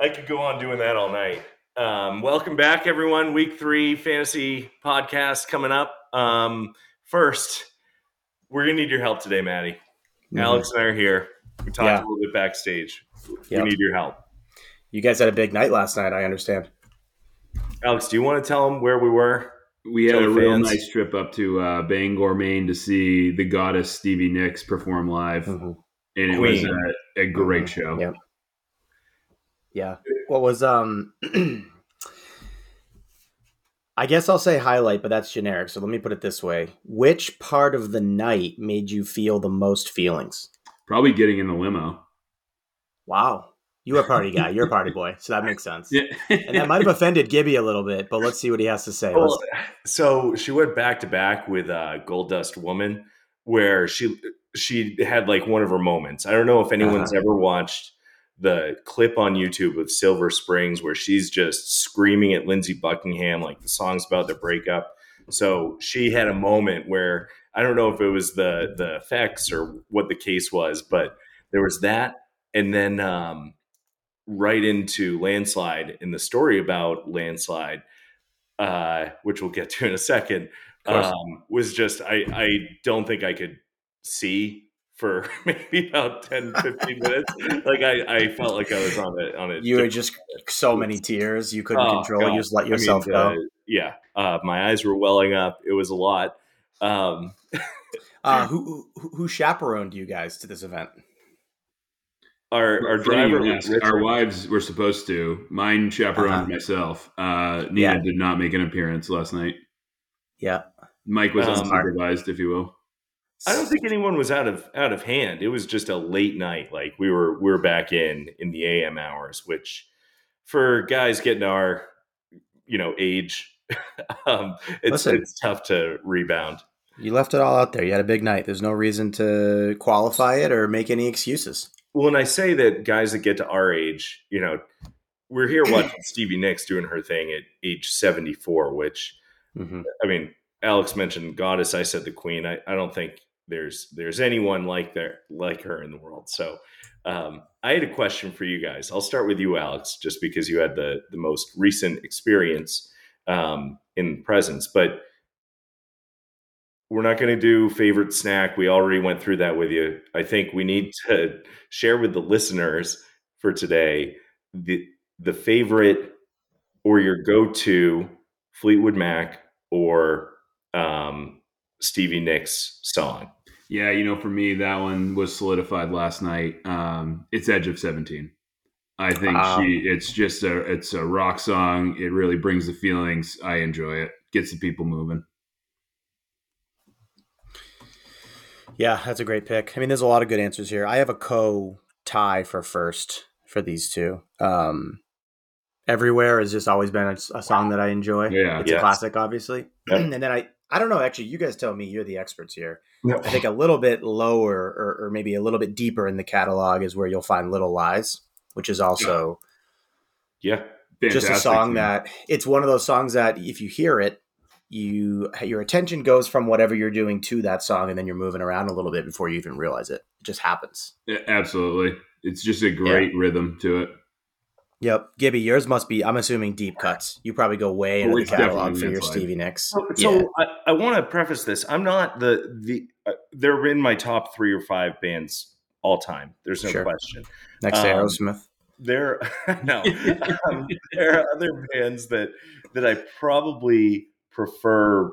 I could go on doing that all night. Um, welcome back, everyone. Week three fantasy podcast coming up. Um, first, we're gonna need your help today, Matty. Mm-hmm. Alex and I are here. We talked Yeah. a little bit backstage. Yep. We need your help. You guys had a big night last night. I understand. Alex, do you want to tell them where we were? We had a real fans. nice trip up to uh, Bangor, Maine to see the goddess Stevie Nicks perform live. Mhm. And it was a, a great Mhm. show. Yep. Yeah. What was um? I guess I'll say highlight, but that's generic. So let me put it this way: Which part of the night made you feel the most feelings? Probably getting in the limo. Wow, you a party guy. You're a party boy, so that makes sense. Yeah. And that might have offended Gibby a little bit, but let's see what he has to say. Well, so she went back to back with uh, Gold Dust Woman, where she she had like one of her moments. I don't know if anyone's Uh-huh. ever watched the clip on YouTube of Silver Springs where she's just screaming at Lindsey Buckingham like the song's about their breakup. So she had a moment where I don't know if it was the the effects or what the case was, but there was that, and then um, right into landslide in the story about landslide, uh, which we'll get to in a second, um, was just I I don't think I could see for maybe about 10 15 minutes like I, I felt like i was on it on it you were just so many tears you couldn't Oh, control. God. You just let I yourself mean, go. uh, yeah uh, my eyes were welling up it was a lot um Uh, who, who who chaperoned you guys to this event? Our our driver ask. Richard- Our wives were supposed to. Mine chaperoned Uh-huh. myself. Uh, Nina Yeah. did not make an appearance last night. Yeah, Mike was Um, unsupervised, if you will. I don't think anyone was out of out of hand. It was just a late night. Like we were we were back in in the AM hours, which for guys getting our you know age, um, it's Listen. it's tough to rebound. you left it all out there. You had a big night. There's no reason to qualify it or make any excuses. Well, and I say that guys that get to our age, you know, we're here watching Stevie Nicks doing her thing at age seventy four, which hmm I mean, Alex mentioned goddess. I said the queen. I, I don't think there's there's anyone like there like her in the world. So um, I had a question for you guys. I'll start with you, Alex, just because you had the the most recent experience um, in presence. But we're not going to do favorite snack. We already went through that with you. I think we need to share with the listeners for today the the favorite or your go to Fleetwood Mac or um, Stevie Nicks song. Yeah, you know, for me, that one was solidified last night. Um, it's Edge of Seventeen. I think Wow. she. It's just a. It's a rock song. It really brings the feelings. I enjoy it. Gets the people moving. Yeah, that's a great pick. I mean, there's a lot of good answers here. I have a co tie for first for these two. Um, Everywhere has just always been a, a song that I enjoy. Yeah. It's Yes. a classic, obviously. Yep. and then I, I don't know. Actually, you guys tell me. You're the experts here. I think a little bit lower, or, or maybe a little bit deeper in the catalog is where you'll find "Little Lies," which is also Yeah. just a song yeah. that it's one of those songs that if you hear it, you your attention goes from whatever you're doing to that song, and then you're moving around a little bit before you even realize it. It just happens. Yeah, absolutely. It's just a great rhythm to it. Yep, Gibby, yours must be. I'm assuming deep cuts. You probably go way into Oh, the catalog for your landslide. Stevie Nicks. So, yeah. so I, I want to preface this. I'm not the the. Uh, they're in my top three or five bands all time. There's no Sure. question. Next to um, Aerosmith. There, no, um, there are other bands that that I probably prefer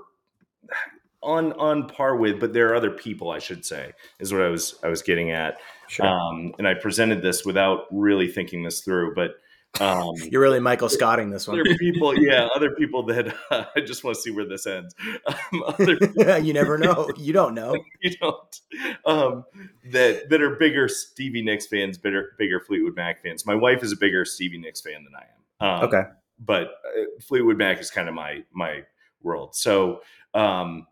on on par with, but there are other people I should say is what I was I was getting at. Sure. Um, and I presented this without really thinking this through, but um, You're really Michael Scotting this one. other people, yeah, other people that uh, I just want to see where this ends. Um, other you never know. You don't know. you don't um, that that are bigger Stevie Nicks fans, bigger bigger Fleetwood Mac fans. My wife is a bigger Stevie Nicks fan than I am. Um, Okay. but uh, Fleetwood Mac is kind of my my world. So um,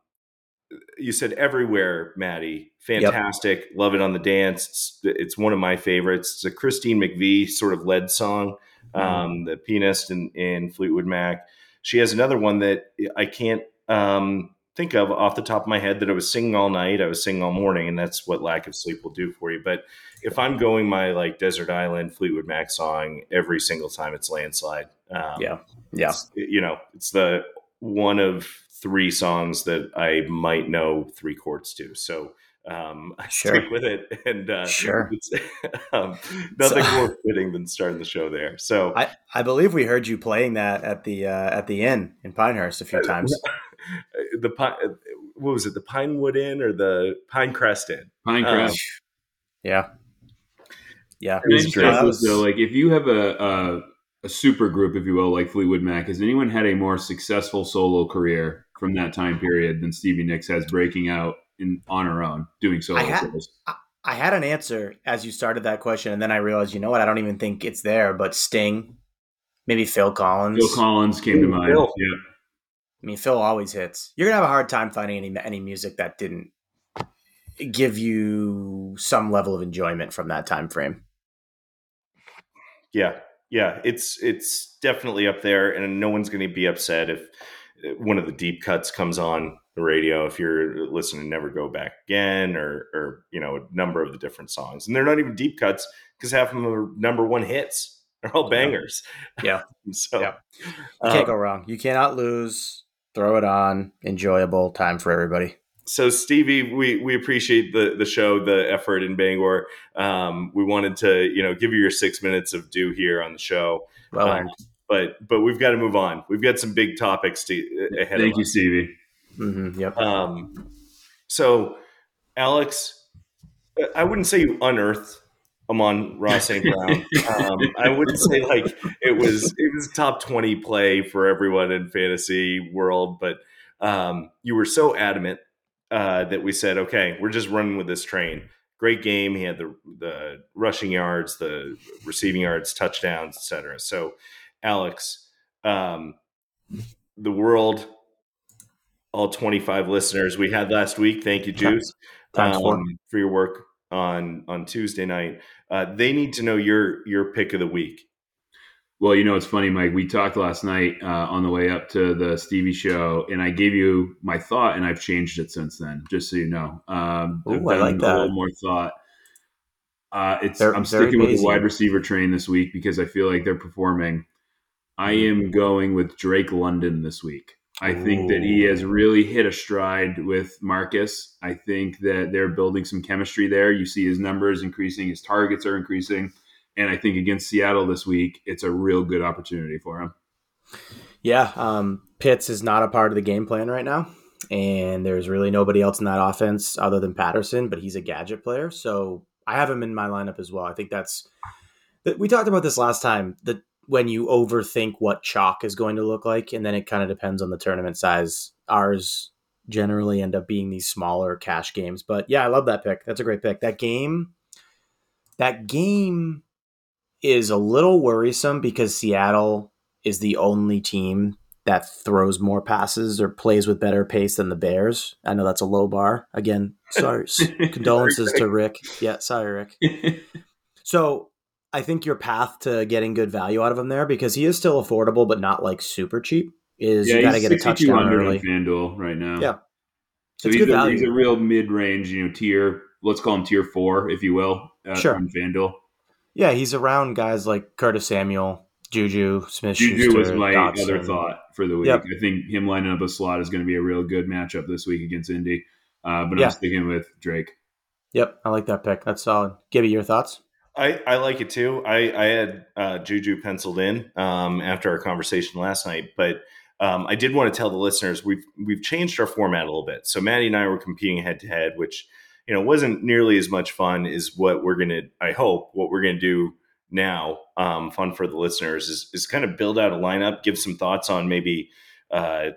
you said everywhere, Matty. Fantastic, love it on the dance. It's, it's one of my favorites. It's a Christine McVie sort of led song, um, the pianist in, in Fleetwood Mac. She has another one that I can't um, think of off the top of my head that I was singing all night. I was singing all morning, and that's what lack of sleep will do for you. But if I'm going my like desert island Fleetwood Mac song every single time, it's landslide. Um, yeah, yeah. You know, it's the one of three songs that I might know three chords to. So um, I sure. stick with it, and uh, sure, um, nothing so, more fitting than starting the show there. So I, I believe we heard you playing that at the uh, at the inn in Pinehurst a few times. the what was it? The Pinewood Inn or the Pinecrest Inn? Pinecrest. Um, yeah, yeah. though, like if you have a, a a super group, if you will, like Fleetwood Mac, has anyone had a more successful solo career from that time period than Stevie Nicks has breaking out in on her own doing solo I had, I had an answer as you started that question, and then I realized, you know what? I don't even think it's there. But Sting, maybe Phil Collins. Phil Collins came to mind. Phil. Yeah. I mean, Phil always hits. You're gonna have a hard time finding any any music that didn't give you some level of enjoyment from that time frame. Yeah, yeah, it's it's definitely up there, and no one's going to be upset if uh, one of the deep cuts comes on the radio. If you're listening, never go back again, or or you know a number of the different songs, and they're not even deep cuts because half of them are number one hits. They're all bangers. Yeah, so yeah. you can't um, go wrong. You cannot lose. Throw it on. Enjoyable time for everybody so Stevie, we we appreciate the the show, the effort in Bangor. Um, we wanted to you know give you your six minutes of due here on the show. Well um, but but we've got to move on. We've got some big topics to uh, ahead. Thank you, Stevie. Mm-hmm, yep. Um, so Alex, I wouldn't say you unearthed Amon-Ra St. Brown. um, I wouldn't say like it was it was top twenty play for everyone in fantasy world, but um, you were so adamant uh, that we said, okay, we're just running with this train. Great game. He had the the rushing yards, the receiving yards, touchdowns, etc. So, Alex, um, the world, all 25 listeners we had last week. Thank you, Juice, um, for your work on on Tuesday night. Uh, they need to know your your pick of the week. Well, you know, it's funny, Mike. We talked last night uh, on the way up to the Stevie show, and I gave you my thought, and I've changed it since then. Just so you know, um, Ooh, I like that. A little more thought. Uh, it's they're I'm sticking with the wide receiver train this week because I feel like they're performing. I mm-hmm. am going with Drake London this week. I Ooh. think that he has really hit a stride with Marcus. I think that they're building some chemistry there. You see his numbers increasing, his targets are increasing. And I think against Seattle this week, it's a real good opportunity for him. Yeah, um, Pitts is not a part of the game plan right now, and there's really nobody else in that offense other than Patterson. But he's a gadget player, so I have him in my lineup as well. I think that's we talked about this last time. That when you overthink what chalk is going to look like, and then it kind of depends on the tournament size. Ours generally end up being these smaller cash games, but yeah, I love that pick. That's a great pick. That game, that game is a little worrisome because Seattle is the only team that throws more passes or plays with better pace than the Bears. I know that's a low bar. Again, sorry. condolences to Rick. Yeah, sorry, Rick. so I think your path to getting good value out of him there, because he is still affordable but not like super cheap, is yeah, you got to get a touchdown early. FanDuel right now. Yeah. So it's he's, a, he's a real mid range, you know, tier. Let's call him tier four, if you will, uh, sure. on FanDuel. Yeah, he's around guys like Curtis Samuel, Juju Smith. Juju was my Dotson. other thought for the week. Yep. I think him lining up a slot is going to be a real good matchup this week against Indy. Uh, but yeah. I'm sticking with Drake. Yep, I like that pick. That's solid. Gibby, your thoughts? I, I like it too. I, I had uh, Juju penciled in um, after our conversation last night, but um, I did want to tell the listeners we've we've changed our format a little bit. So Matty and I were competing head to head, which you know wasn't nearly as much fun as what we're gonna i hope what we're gonna do now um, fun for the listeners is, is kind of build out a lineup give some thoughts on maybe uh,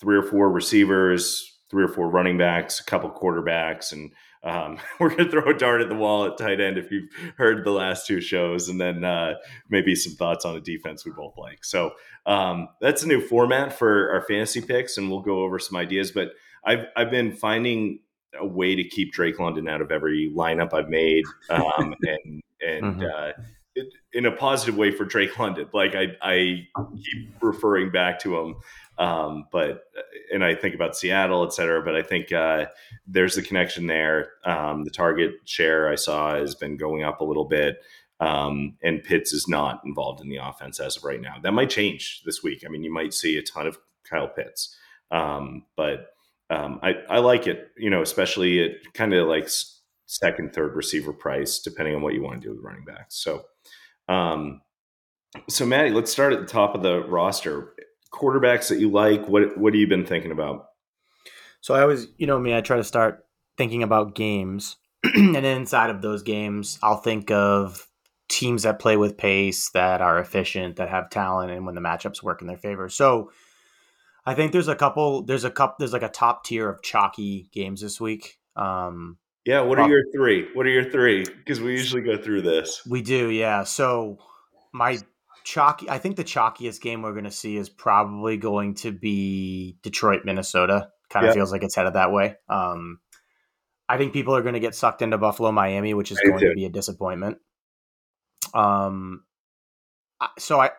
three or four receivers three or four running backs a couple quarterbacks and um, we're going to throw a dart at the wall at tight end if you've heard the last two shows and then uh, maybe some thoughts on a defense we both like. So um, that's a new format for our fantasy picks and we'll go over some ideas but I've, I've been finding a way to keep Drake London out of every lineup I've made, um, and and mm-hmm. uh, in a positive way for Drake London. Like I, I keep referring back to him, um, but and I think about Seattle, et cetera. But I think uh, there's a connection there. Um, the target share I saw has been going up a little bit. Um, and Pitts is not involved in the offense as of right now. That might change this week. I mean, you might see a ton of Kyle Pitts, um, but um, I, I like it. You know, especially at kind of like second, third receiver price, depending on what you want to do with running backs. So, um, so Matty, let's start at the top of the roster. Quarterbacks that you like. What what have you been thinking about? So I always, you know me, I try to start thinking about games, and inside of those games, I'll think of teams that play with pace, that are efficient, that have talent, and when the matchups work in their favor. So I think there's a couple. There's a cup. There's like a top tier of chalky games this week. Um, yeah. What are your three? What are your three? Because we usually go through this. We do. Yeah. So my chalky. I think the chalkiest game we're going to see is probably going to be Detroit, Minnesota. Kind of feels like it's headed that way. Um, I think people are going to get sucked into Buffalo, Miami, which is going to be a disappointment. Um, so I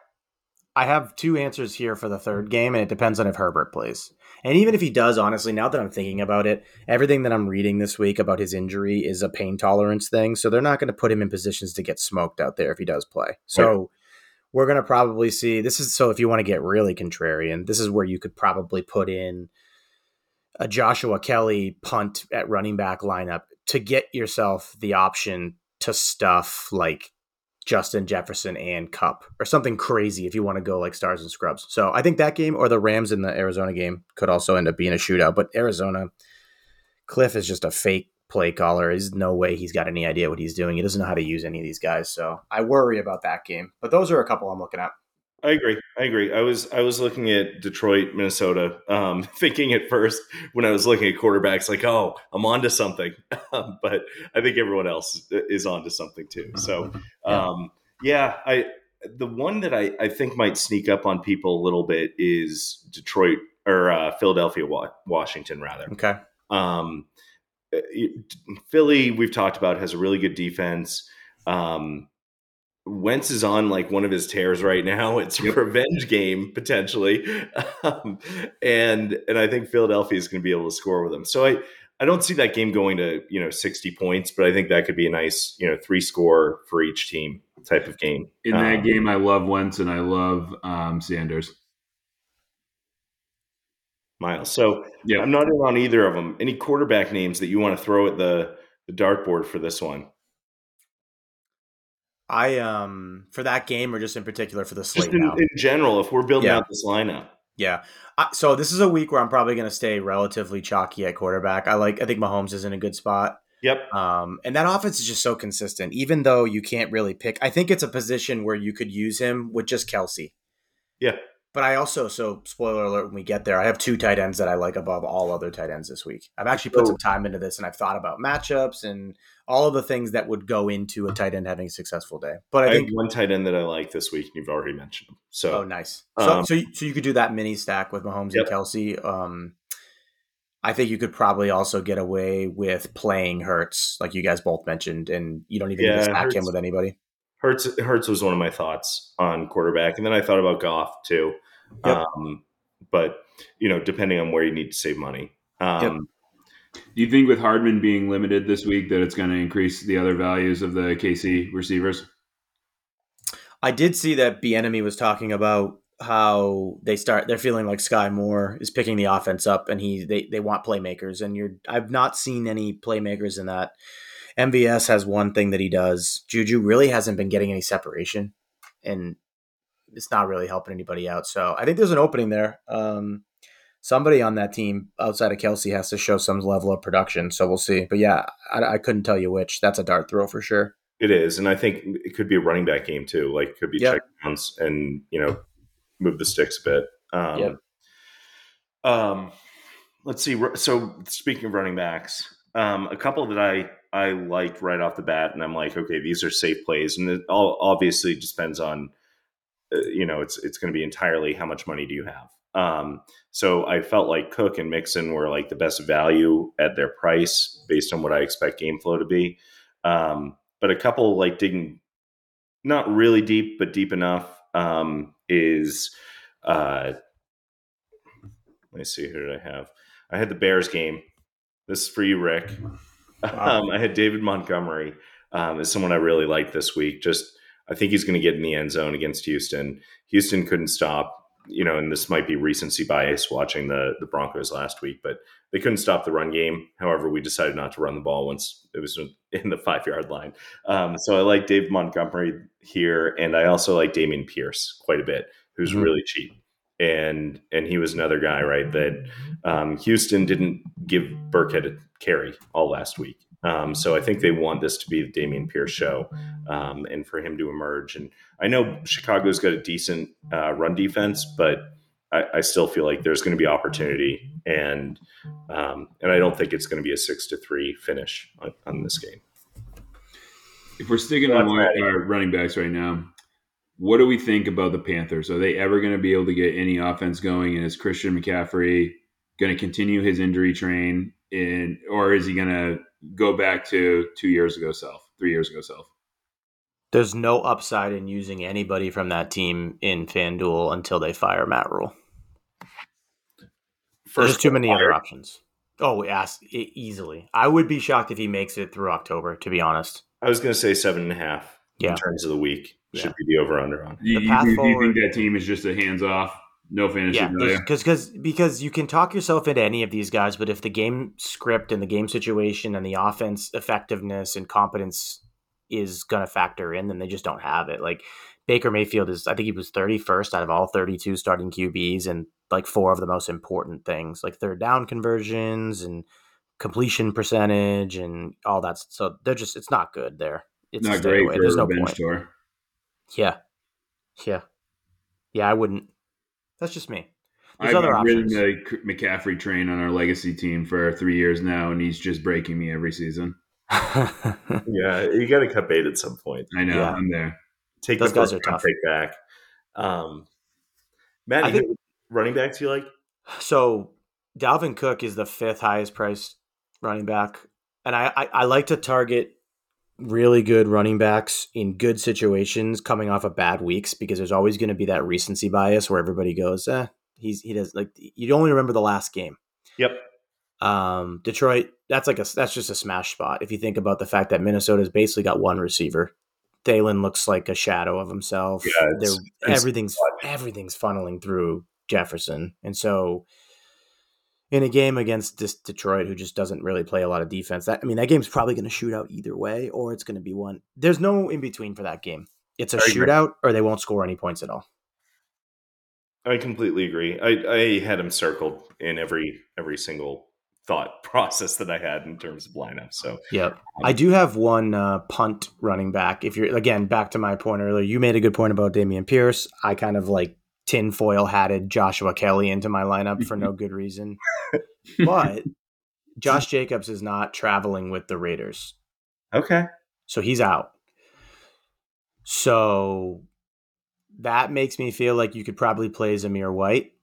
I have two answers here for the third game, and it depends on if Herbert plays. And even if he does, honestly, now that I'm thinking about it, everything that I'm reading this week about his injury is a pain tolerance thing. So they're not going to put him in positions to get smoked out there if he does play. So right. we're going to probably see this is so if you want to get really contrarian, this is where you could probably put in a Joshua Kelley punt at running back lineup to get yourself the option to stuff like Justin Jefferson and Kupp or something crazy if you want to go like stars and scrubs. So I think that game or the Rams in the Arizona game could also end up being a shootout. But Arizona, Kliff is just a fake play caller. There's no way he's got any idea what he's doing. He doesn't know how to use any of these guys. So I worry about that game. But those are a couple I'm looking at. I agree. I agree. I was I was looking at Detroit, Minnesota, um, thinking at first when I was looking at quarterbacks, like, oh, I'm onto something. Um, but I think everyone else is onto something too. So, um, yeah, I the one that I, I think might sneak up on people a little bit is Detroit or uh, Philadelphia, Washington, rather. Okay. Um, Philly, we've talked about, has a really good defense. Um, Wentz is on like one of his tears right now. It's a yep. revenge game potentially, um, and and I think Philadelphia is going to be able to score with him. So I I don't see that game going to you know sixty points, but I think that could be a nice you know three score for each team type of game. In that um, game, I love Wentz and I love um, Sanders. Miles. So yeah, I'm not in on either of them. Any quarterback names that you want to throw at the the dartboard for this one? I um for that game or just in particular for the slate in, in, general, if we're building yeah. out this lineup. Yeah. so this is a week where I'm probably going to stay relatively chalky at quarterback. I like I think Mahomes is in a good spot. Yep. Um, and that offense is just so consistent, even though you can't really pick. I think it's a position where you could use him with just Kelce. Yeah. But I also, so spoiler alert, when we get there, I have two tight ends that I like above all other tight ends this week. I've actually put some time into this and I've thought about matchups and all of the things that would go into a tight end having a successful day. But I, I think one tight end that I like this week, and you've already mentioned him. So, oh, nice. So, um, so, you, so you could do that mini stack with Mahomes yep. and Kelce. Um, I think you could probably also get away with playing Hurts, like you guys both mentioned, and you don't even yeah, need to stack Hurts, him with anybody. Hurts, Hurts was one of my thoughts on quarterback, and then I thought about Goff too. Yep. Um, but you know, depending on where you need to save money. Um, yep. Do you think with Hardman being limited this week that it's going to increase the other values of the KC receivers? I did see that Bieniemy was talking about how they start they're feeling like Skyy Moore is picking the offense up and he they, they want playmakers and you're I've not seen any playmakers in that. MVS has one thing that he does. Juju really hasn't been getting any separation and it's not really helping anybody out. So I think there's an opening there. Um, somebody on that team outside of Kelce has to show some level of production. So we'll see. But yeah, I, I, couldn't tell you which. That's a dart throw for sure. It is, and I think it could be a running back game too. Like could be yep. check downs and you know move the sticks a bit. Um, yep. um, let's see. So speaking of running backs, um, a couple that I I liked right off the bat, and I'm like, okay, these are safe plays, and it all obviously depends on, uh, you know, it's it's going to be entirely how much money do you have. Um, so I felt like Cook and Mixon were like the best value at their price based on what I expect game flow to be. Um, but a couple like digging not really deep, but deep enough, um, is uh, let me see. Who did I have? I had the Bears game. This is for you, Rick. Wow. Um, I had David Montgomery um, as someone I really liked this week. Just I think he's going to get in the end zone against Houston. Houston couldn't stop you know, and this might be recency bias watching the the Broncos last week, but they couldn't stop the run game. However, we decided not to run the ball once it was in the five yard line. Um, so I like Dave Montgomery here, and I also like Dameon Pierce quite a bit, who's mm-hmm. really cheap. And and he was another guy, right? That um, Houston didn't give Burkhead a carry all last week. Um, so I think they want this to be the Dameon Pierce show um, and for him to emerge. And I know Chicago's got a decent uh, run defense, but I, I, still feel like there's going to be opportunity, and um, and I don't think it's going to be a six to three finish on, on this game. If we're sticking so on our running backs right now, what do we think about the Panthers? Are they ever going to be able to get any offense going? And is Christian McCaffrey going to continue his injury train? In, or is he going to go back to two years ago self, three years ago self. There's no upside in using anybody from that team in FanDuel until they fire Matt Rhule. First There's too many fired. other options. Oh, yes, easily. I would be shocked if he makes it through October. To be honest, I was going to say seven and a half. Yeah. in terms of the week yeah. should be the over under on. You, you, you think that team is just a hands off no fantasy yeah, because because because you can talk yourself into any of these guys, but if the game script and the game situation and the offense effectiveness and competence is going to factor in, then they just don't have it. Like Baker Mayfield is, I think he was thirty first out of all thirty two starting QBs, and like four of the most important things, like third down conversions and completion percentage and all that. So they're just, it's not good there. It's not great. There's no point. Tour. Yeah, yeah, yeah. I wouldn't. That's just me. There's I've other ridden the McCaffrey train on our legacy team for three years now, and he's just breaking me every season. yeah, you got to cut bait at some point. I know. Yeah. I'm there. Take Those the guys are tough. Take back. Um, Matt, I think, running backs you like? So Dalvin Cook is the fifth highest priced running back, and I, I, I like to target really good running backs in good situations coming off of bad weeks because there's always going to be that recency bias where everybody goes, eh, he's he does like you only remember the last game. Yep. Um, Detroit, that's like a that's just a smash spot. If you think about the fact that Minnesota's basically got one receiver, Thielen looks like a shadow of himself. Yeah, it's, it's everything's everything's funneling through Jefferson, and so in a game against this Detroit, who just doesn't really play a lot of defense. That I mean, that game's probably going to shoot out either way, or it's going to be one. There's no in between for that game. It's a shootout, or they won't score any points at all. I completely agree. I, I had him circled in every every single thought process that I had in terms of lineup. So yep, um, I do have one uh, punt running back. If you're again back to my point earlier, you made a good point about Dameon Pierce. I kind of like tinfoil hatted Joshua Kelley into my lineup for no good reason. but Josh Jacobs is not traveling with the Raiders. Okay. So he's out. So that makes me feel like you could probably play Zamir White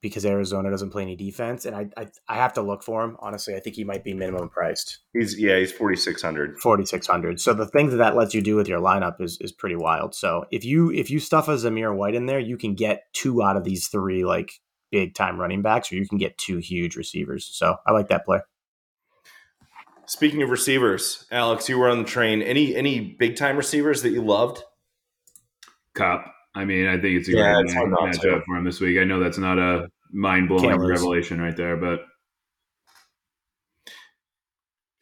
because Arizona doesn't play any defense, and I, I, I have to look for him. Honestly, I think he might be minimum priced. He's yeah, he's forty six hundred. Forty six hundred. So the things that that lets you do with your lineup is is pretty wild. So if you if you stuff a Zamir White in there, you can get two out of these three like big time running backs, or you can get two huge receivers. So I like that play. Speaking of receivers, Alex, you were on the train. Any any big time receivers that you loved? Kupp. I mean, I think it's a yeah, great matchup for him this week. I know that's not a mind blowing revelation right there, but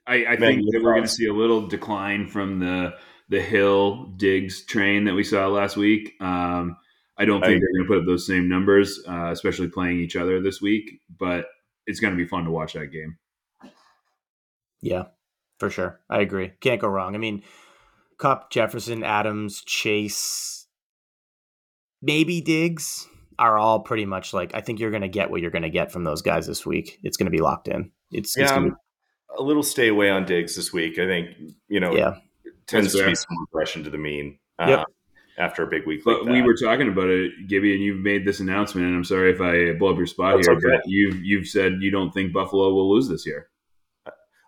I, I think that we're going to see a little decline from the the Hill Diggs train that we saw last week. Um, I don't think I they're going to put up those same numbers, uh, especially playing each other this week. But it's going to be fun to watch that game. Yeah, for sure. I agree. Can't go wrong. I mean, Kupp, Jefferson, Adams, Chase, maybe Diggs are all pretty much like I think you're going to get what you're going to get from those guys this week. It's going to be locked in. It's, yeah, it's be- a little stay away on Diggs this week. I think you know, yeah, tends to be some regression to the mean. Uh, yep. After a big week, but like we were talking about it, Gibby, and you've made this announcement. And I'm sorry if I blow up your spot That's here, okay. but you've you've said you don't think Buffalo will lose this year.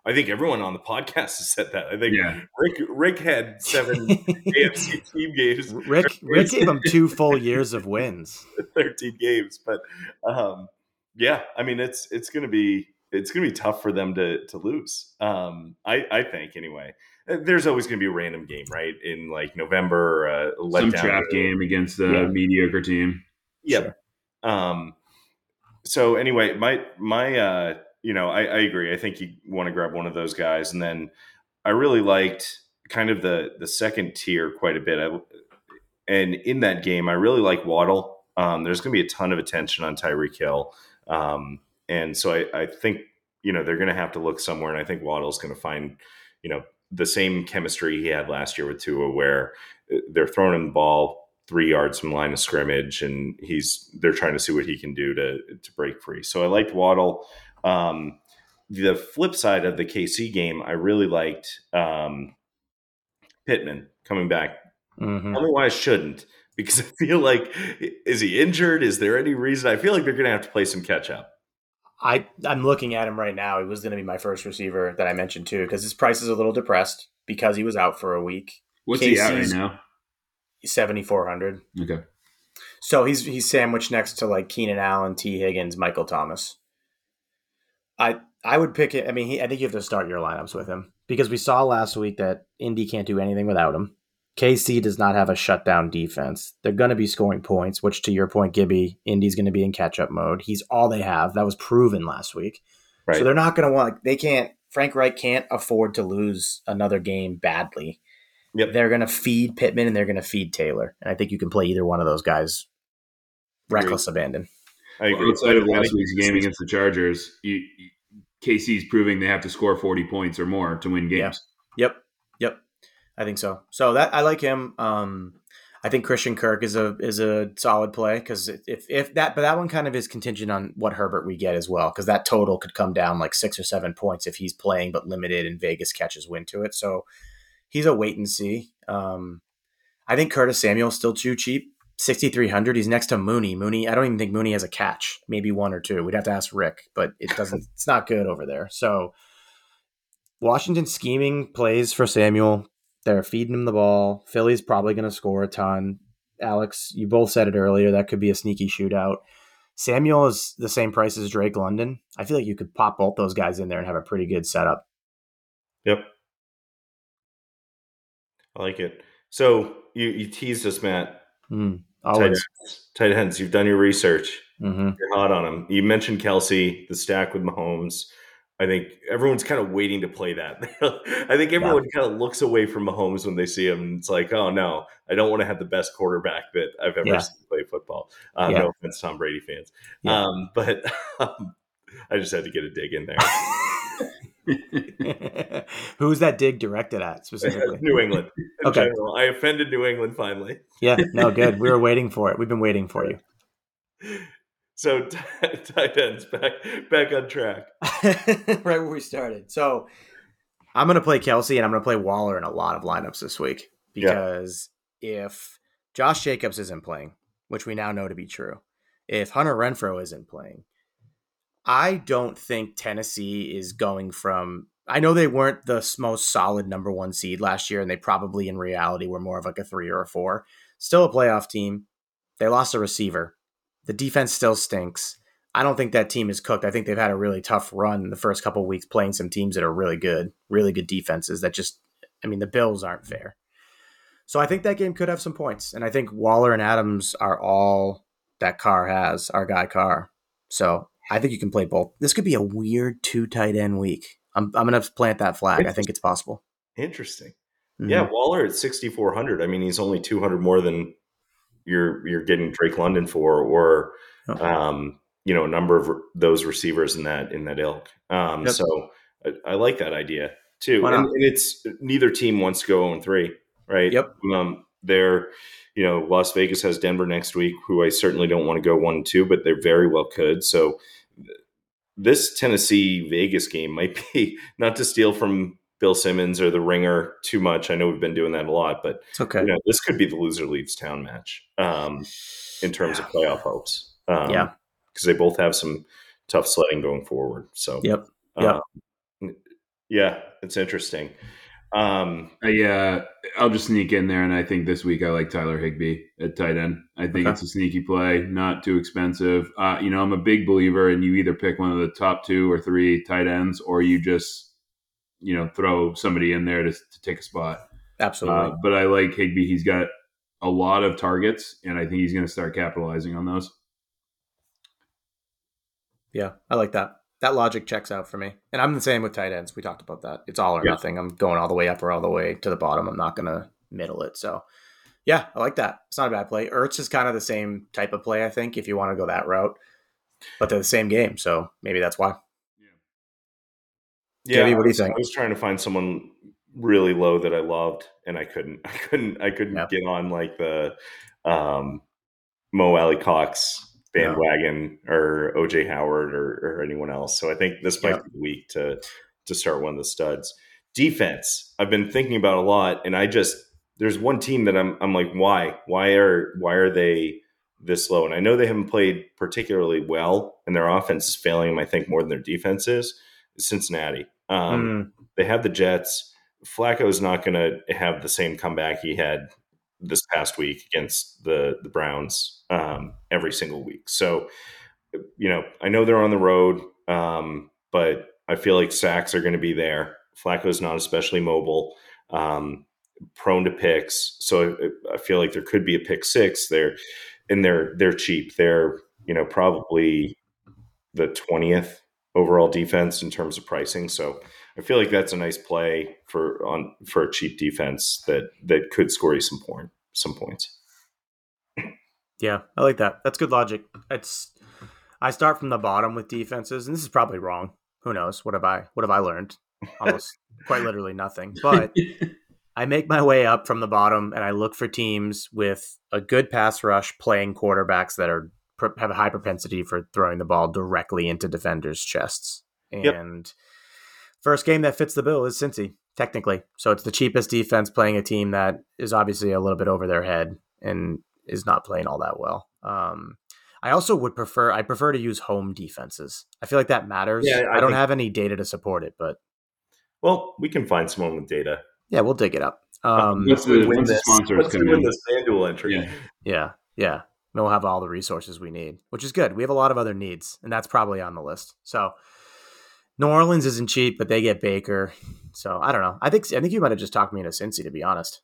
I think everyone on the podcast has said that. I think yeah. Rick Rick had seven AFC team games. Rick Rick gave them two full years of wins, thirteen games. But um, yeah, I mean it's it's going to be it's going to be tough for them to to lose. Um, I I think anyway. Uh, there's always going to be a random game, right? In like November, uh, some trap game against a yeah. mediocre team. Yep. Sure. Um, so anyway, my my uh, you know, I, I agree. I think you want to grab one of those guys, and then I really liked kind of the the second tier quite a bit. I, and in that game, I really like Waddle. Um, there's going to be a ton of attention on Tyreek Hill, um, and so I, I think you know they're going to have to look somewhere, and I think Waddle's going to find you know the same chemistry he had last year with Tua, where uh, they're throwing him the ball three yards from line of scrimmage, and he's they're trying to see what he can do to to break free. So I liked Waddle. Um, the flip side of the KC game, I really liked um, Pittman coming back. Mm-hmm. Tell me why I shouldn't, because I feel like is he injured? Is there any reason? I feel like they're going to have to play some catch up. I I'm looking at him right now. He was going to be my first receiver that I mentioned too, because his price is a little depressed because he was out for a week. What's KC's he at right now? Seventy four hundred. Okay. So he's he's sandwiched next to like Keenan Allen, Tee Higgins, Michael Thomas. I I would pick it. I mean, he, I think you have to start your lineups with him because we saw last week that Indy can't do anything without him. KC does not have a shutdown defense. They're going to be scoring points, which to your point, Gibby, Indy's going to be in catch up mode. He's all they have. That was proven last week. Right. So they're not going to want. They can't. Frank Reich can't afford to lose another game badly. Yep. They're going to feed Pittman and they're going to feed Taylor. And I think you can play either one of those guys. Reckless abandon. I agree. Well, outside of last week's game against the Chargers, you, KC's proving they have to score 40 points or more to win games. Yeah. Yep. Yep. I think so. So that I like him. Um, I think Christian Kirk is a is a solid play because if if that but that one kind of is contingent on what Herbert we get as well because that total could come down like six or seven points if he's playing but limited and Vegas catches wind to it. So he's a wait and see. Um, I think Curtis Samuel's still too cheap. 6,300. He's next to Mooney. Mooney, I don't even think Mooney has a catch, maybe one or two. We'd have to ask Rick, but it doesn't, it's not good over there. So Washington scheming plays for Samuel. They're feeding him the ball. Philly's probably going to score a ton. Alex, you both said it earlier. That could be a sneaky shootout. Samuel is the same price as Drake London. I feel like you could pop both those guys in there and have a pretty good setup. Yep. I like it. So you, you teased us, Matt. Mm. Tight ends. Tight ends. You've done your research. Mm-hmm. You're hot on them. You mentioned Kelce, the stack with Mahomes. I think everyone's kind of waiting to play that. I think everyone yeah. kind of looks away from Mahomes when they see him. It's like, oh no, I don't want to have the best quarterback that I've ever yeah. seen play football. Um, yeah. No offense, Tom Brady fans, um, but um, I just had to get a dig in there. Who's that dig directed at specifically? New England. okay. General. I offended New England finally. yeah, no, good. We were waiting for it. We've been waiting for you. So t- tight ends back back on track. right where we started. So I'm gonna play Kelce and I'm gonna play Waller in a lot of lineups this week because yeah. if Josh Jacobs isn't playing, which we now know to be true, if Hunter Renfrow isn't playing, I don't think Tennessee is going from. I know they weren't the most solid number one seed last year, and they probably in reality were more of like a three or a four. Still a playoff team. They lost a receiver. The defense still stinks. I don't think that team is cooked. I think they've had a really tough run the first couple weeks playing some teams that are really good, really good defenses that just, I mean, the Bills aren't fair. So I think that game could have some points. And I think Waller and Adams are all that Carr has, our guy Carr. So I think you can play both. This could be a weird two tight end week. I'm I'm gonna plant that flag. I think it's possible. Interesting. Mm-hmm. Yeah, Waller at 6400. I mean, he's only 200 more than you're you're getting Drake London for, or oh. um, you know, a number of those receivers in that in that ilk. Um, yep. So I, I, like that idea too. And, and, it's neither team wants to go on three, right? Yep. Um, they're you know, Las Vegas has Denver next week, who I certainly don't want to go one two, but they very well could. So this Tennessee Vegas game might be not to steal from Bill Simmons or the Ringer too much. I know we've been doing that a lot, but it's okay. You know, this could be the loser leaves town match um, in terms yeah. of playoff hopes. Um, yeah, because they both have some tough sledding going forward. So yep, yep. Um, Yeah, it's interesting. Um, I, uh, I'll just sneak in there, and I think this week I like Tyler Higbee at tight end. I think okay. it's a sneaky play, not too expensive. Uh, you know, I'm a big believer, and you either pick one of the top two or three tight ends, or you just, you know, throw somebody in there to, to take a spot. Absolutely. Uh, but I like Higbee. He's got a lot of targets, and I think he's going to start capitalizing on those. Yeah, I like that that logic checks out for me. And I'm the same with tight ends. We talked about that. It's all or yeah. nothing. I'm going all the way up or all the way to the bottom. I'm not going to middle it. So, yeah, I like that. It's not a bad play. Ertz is kind of the same type of play, I think, if you want to go that route. But they're the same game, so maybe that's why. Yeah, yeah what do you think? I was trying to find someone really low that I loved, and I couldn't. I couldn't. I couldn't yep. get on like the um, Mo Alie-Cox bandwagon no. or OJ Howard or, or, anyone else. So I think this might be the week to to start one of the studs. Defense, I've been thinking about a lot, and I just there's one team that I'm I'm like, why? Why are why are they this low? And I know they haven't played particularly well, and their offense is failing them, I think, more than their defense is. Cincinnati. Um, mm. They have the Jets. Flacco is not going to have the same comeback he had this past week against the the Browns um, every single week. So, you know, I know they're on the road, um, but I feel like sacks are going to be there. Flacco's not especially mobile, um, prone to picks. So I, I, feel like there could be a pick six there, and they're they're cheap. They're you know probably the twentieth overall defense in terms of pricing. So I feel like that's a nice play for on for a cheap defense that that could score you some point some points. Yeah, I like that. That's good logic. It's I start from the bottom with defenses, and this is probably wrong. Who knows? What have I what have I learned? Almost quite literally nothing. But I make my way up from the bottom and I look for teams with a good pass rush playing quarterbacks that are have a high propensity for throwing the ball directly into defenders' chests. And yep. First game that fits the bill is Cincy, technically. So it's the cheapest defense playing a team that is obviously a little bit over their head and is not playing all that well. Um, I also would prefer I prefer to use home defenses. I feel like that matters. Yeah, I, I don't think... have any data to support it, but well, we can find someone with data. Yeah, we'll dig it up. Um, what's the, what's the sponsor what's win this FanDuel entry? Yeah, yeah, yeah. We'll have all the resources we need, which is good. We have a lot of other needs, and that's probably on the list. So New Orleans isn't cheap, but they get Baker. So I don't know. I think I think you might have just talked me into Cincy, to be honest.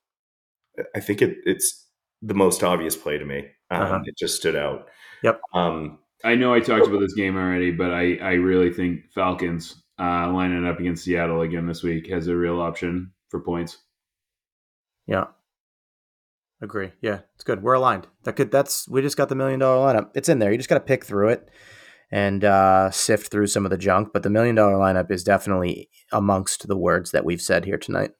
I think it, it's the most obvious play to me. Um, uh-huh. It just stood out. Yep. Um, I know I talked about this game already, but I, I really think Falcons uh, lining up against Seattle again this week has a real option for points. Yeah. Agree. Yeah, it's good. We're aligned. That could. That's we just got the million dollar lineup. It's in there. You just got to pick through it and uh, sift through some of the junk. But the million dollar lineup is definitely amongst the words that we've said here tonight.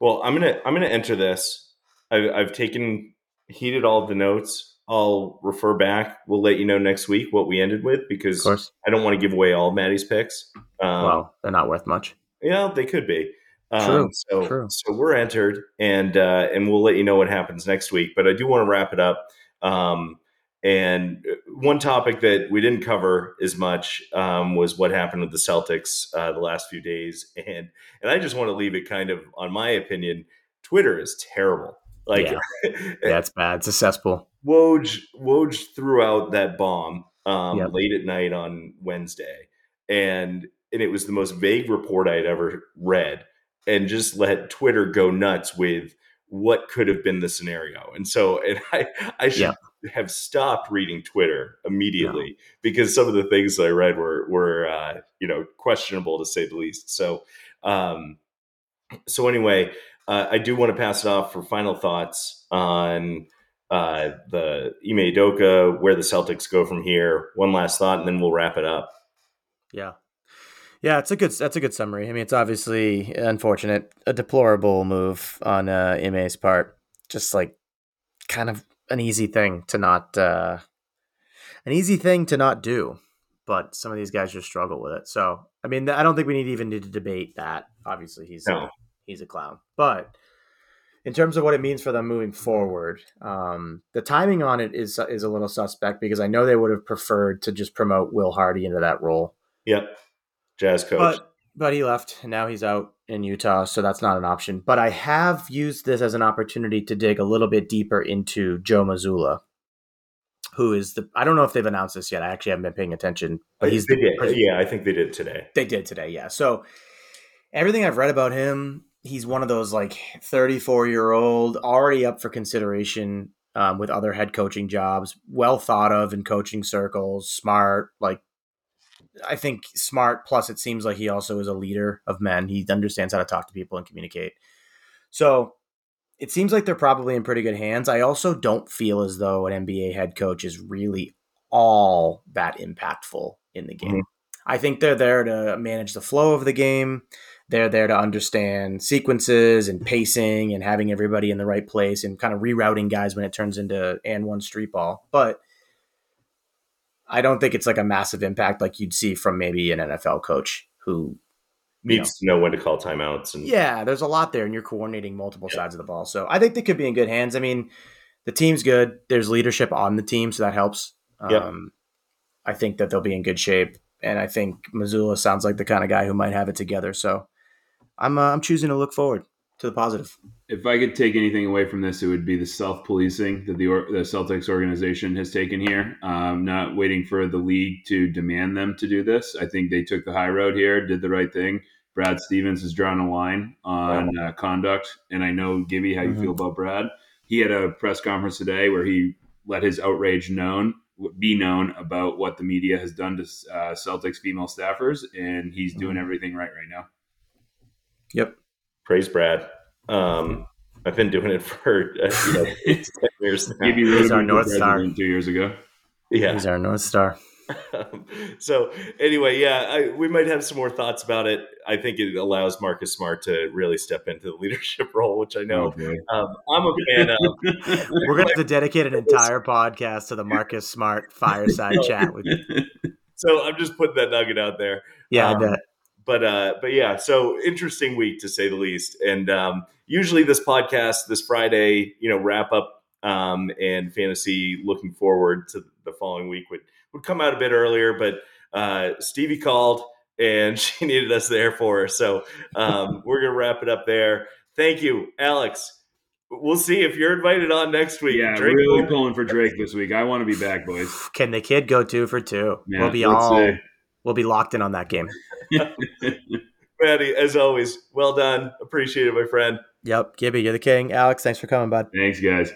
Well, I'm gonna I'm gonna enter this. I've, I've taken heated all the notes. I'll refer back. We'll let you know next week what we ended with because I don't want to give away all Matty's picks. Um, well, they're not worth much. Yeah, they could be. Um, true. So, true. so we're entered, and uh, and we'll let you know what happens next week. But I do want to wrap it up. Um, and uh, one topic that we didn't cover as much um, was what happened with the Celtics uh, the last few days, and and I just want to leave it kind of on my opinion. Twitter is terrible. Like, yeah, yeah bad. It's a cesspool. Woj Woj threw out that bomb um, yep. late at night on Wednesday, and and it was the most vague report I had ever read, and just let Twitter go nuts with what could have been the scenario. And so, and I I should. Yep have stopped reading Twitter immediately because some of the things I read were were uh, you know questionable to say the least. So um, so anyway, uh, I do want to pass it off for final thoughts on uh, the Ime Udoka, where the Celtics go from here. One last thought, and then we'll wrap it up. Yeah. Yeah, it's a good that's a good summary. I mean, it's obviously unfortunate, a deplorable move on uh, Ime's part. Just like kind of an easy thing to not uh, an easy thing to not do, but some of these guys just struggle with it. So I mean, I don't think we need even need to debate that. Obviously, he's no. a, he's a clown, but in terms of what it means for them moving forward, um, the timing on it is is a little suspect because I know they would have preferred to just promote Will Hardy into that role. Yep, jazz coach. But but he left and now he's out in Utah, so that's not an option. But I have used this as an opportunity to dig a little bit deeper into Joe Mazzulla, who is the I don't know if they've announced this yet. I actually haven't been paying attention, but he's the yeah, I think they did today. They did today, yeah. So everything I've read about him, he's one of those like 34 year old, already up for consideration um, with other head coaching jobs, well thought of in coaching circles, smart, like I think smart. Plus, it seems like he also is a leader of men. He understands how to talk to people and communicate. So it seems like they're probably in pretty good hands. I also don't feel as though an NBA head coach is really all that impactful in the game. Mm-hmm. I think they're there to manage the flow of the game. They're there to understand sequences and pacing and having everybody in the right place and kind of rerouting guys when it turns into and one street ball. But I don't think it's like a massive impact like you'd see from maybe an NFL coach who needs know, to know when to call timeouts. And yeah, there's a lot there, and you're coordinating multiple yeah. sides of the ball. So I think they could be in good hands. I mean, the team's good. There's leadership on the team, so that helps. Um, I think that they'll be in good shape, and I think Mazzulla sounds like the kind of guy who might have it together. So I'm uh, I'm choosing to look forward to the positive. If I could take anything away from this, it would be the self policing that the, the Celtics organization has taken here. Um, not waiting for the league to demand them to do this. I think they took the high road here, did the right thing. Brad Stevens has drawn a line on uh, conduct, and I know Gibby how you mm-hmm. feel about Brad. He had a press conference today where he let his outrage known be known about what the media has done to uh, Celtics female staffers, and he's doing mm-hmm. everything right right now. Yep. Praise Brad. Um, I've been doing it for uh, you know, 10 years now. Maybe He's our North Star. Two years ago. Yeah. He's our North Star. so anyway, yeah, I, we might have some more thoughts about it. I think it allows Marcus Smart to really step into the leadership role, which I know okay. um, I'm a fan of. We're going to have to dedicate an entire podcast to the Marcus Smart fireside chat with you. So I'm just putting that nugget out there. Yeah, um, I bet but uh, but yeah, so interesting week to say the least. And um, usually this podcast this Friday, you know, wrap up um, and fantasy looking forward to the following week would would come out a bit earlier, but uh, Stevie called and she needed us there for her, so um, we're gonna wrap it up there. Thank you, Alex. We'll see if you're invited on next week. Yeah, Drake really pulling for Drake this week. I want to be back, boys. Can the kid go two for two? Yeah, we'll be all see. We'll be locked in on that game. Matty, as always, well done. Appreciate it, my friend. Yep. Gibby, you're the king. Alex, thanks for coming, bud. Thanks, guys.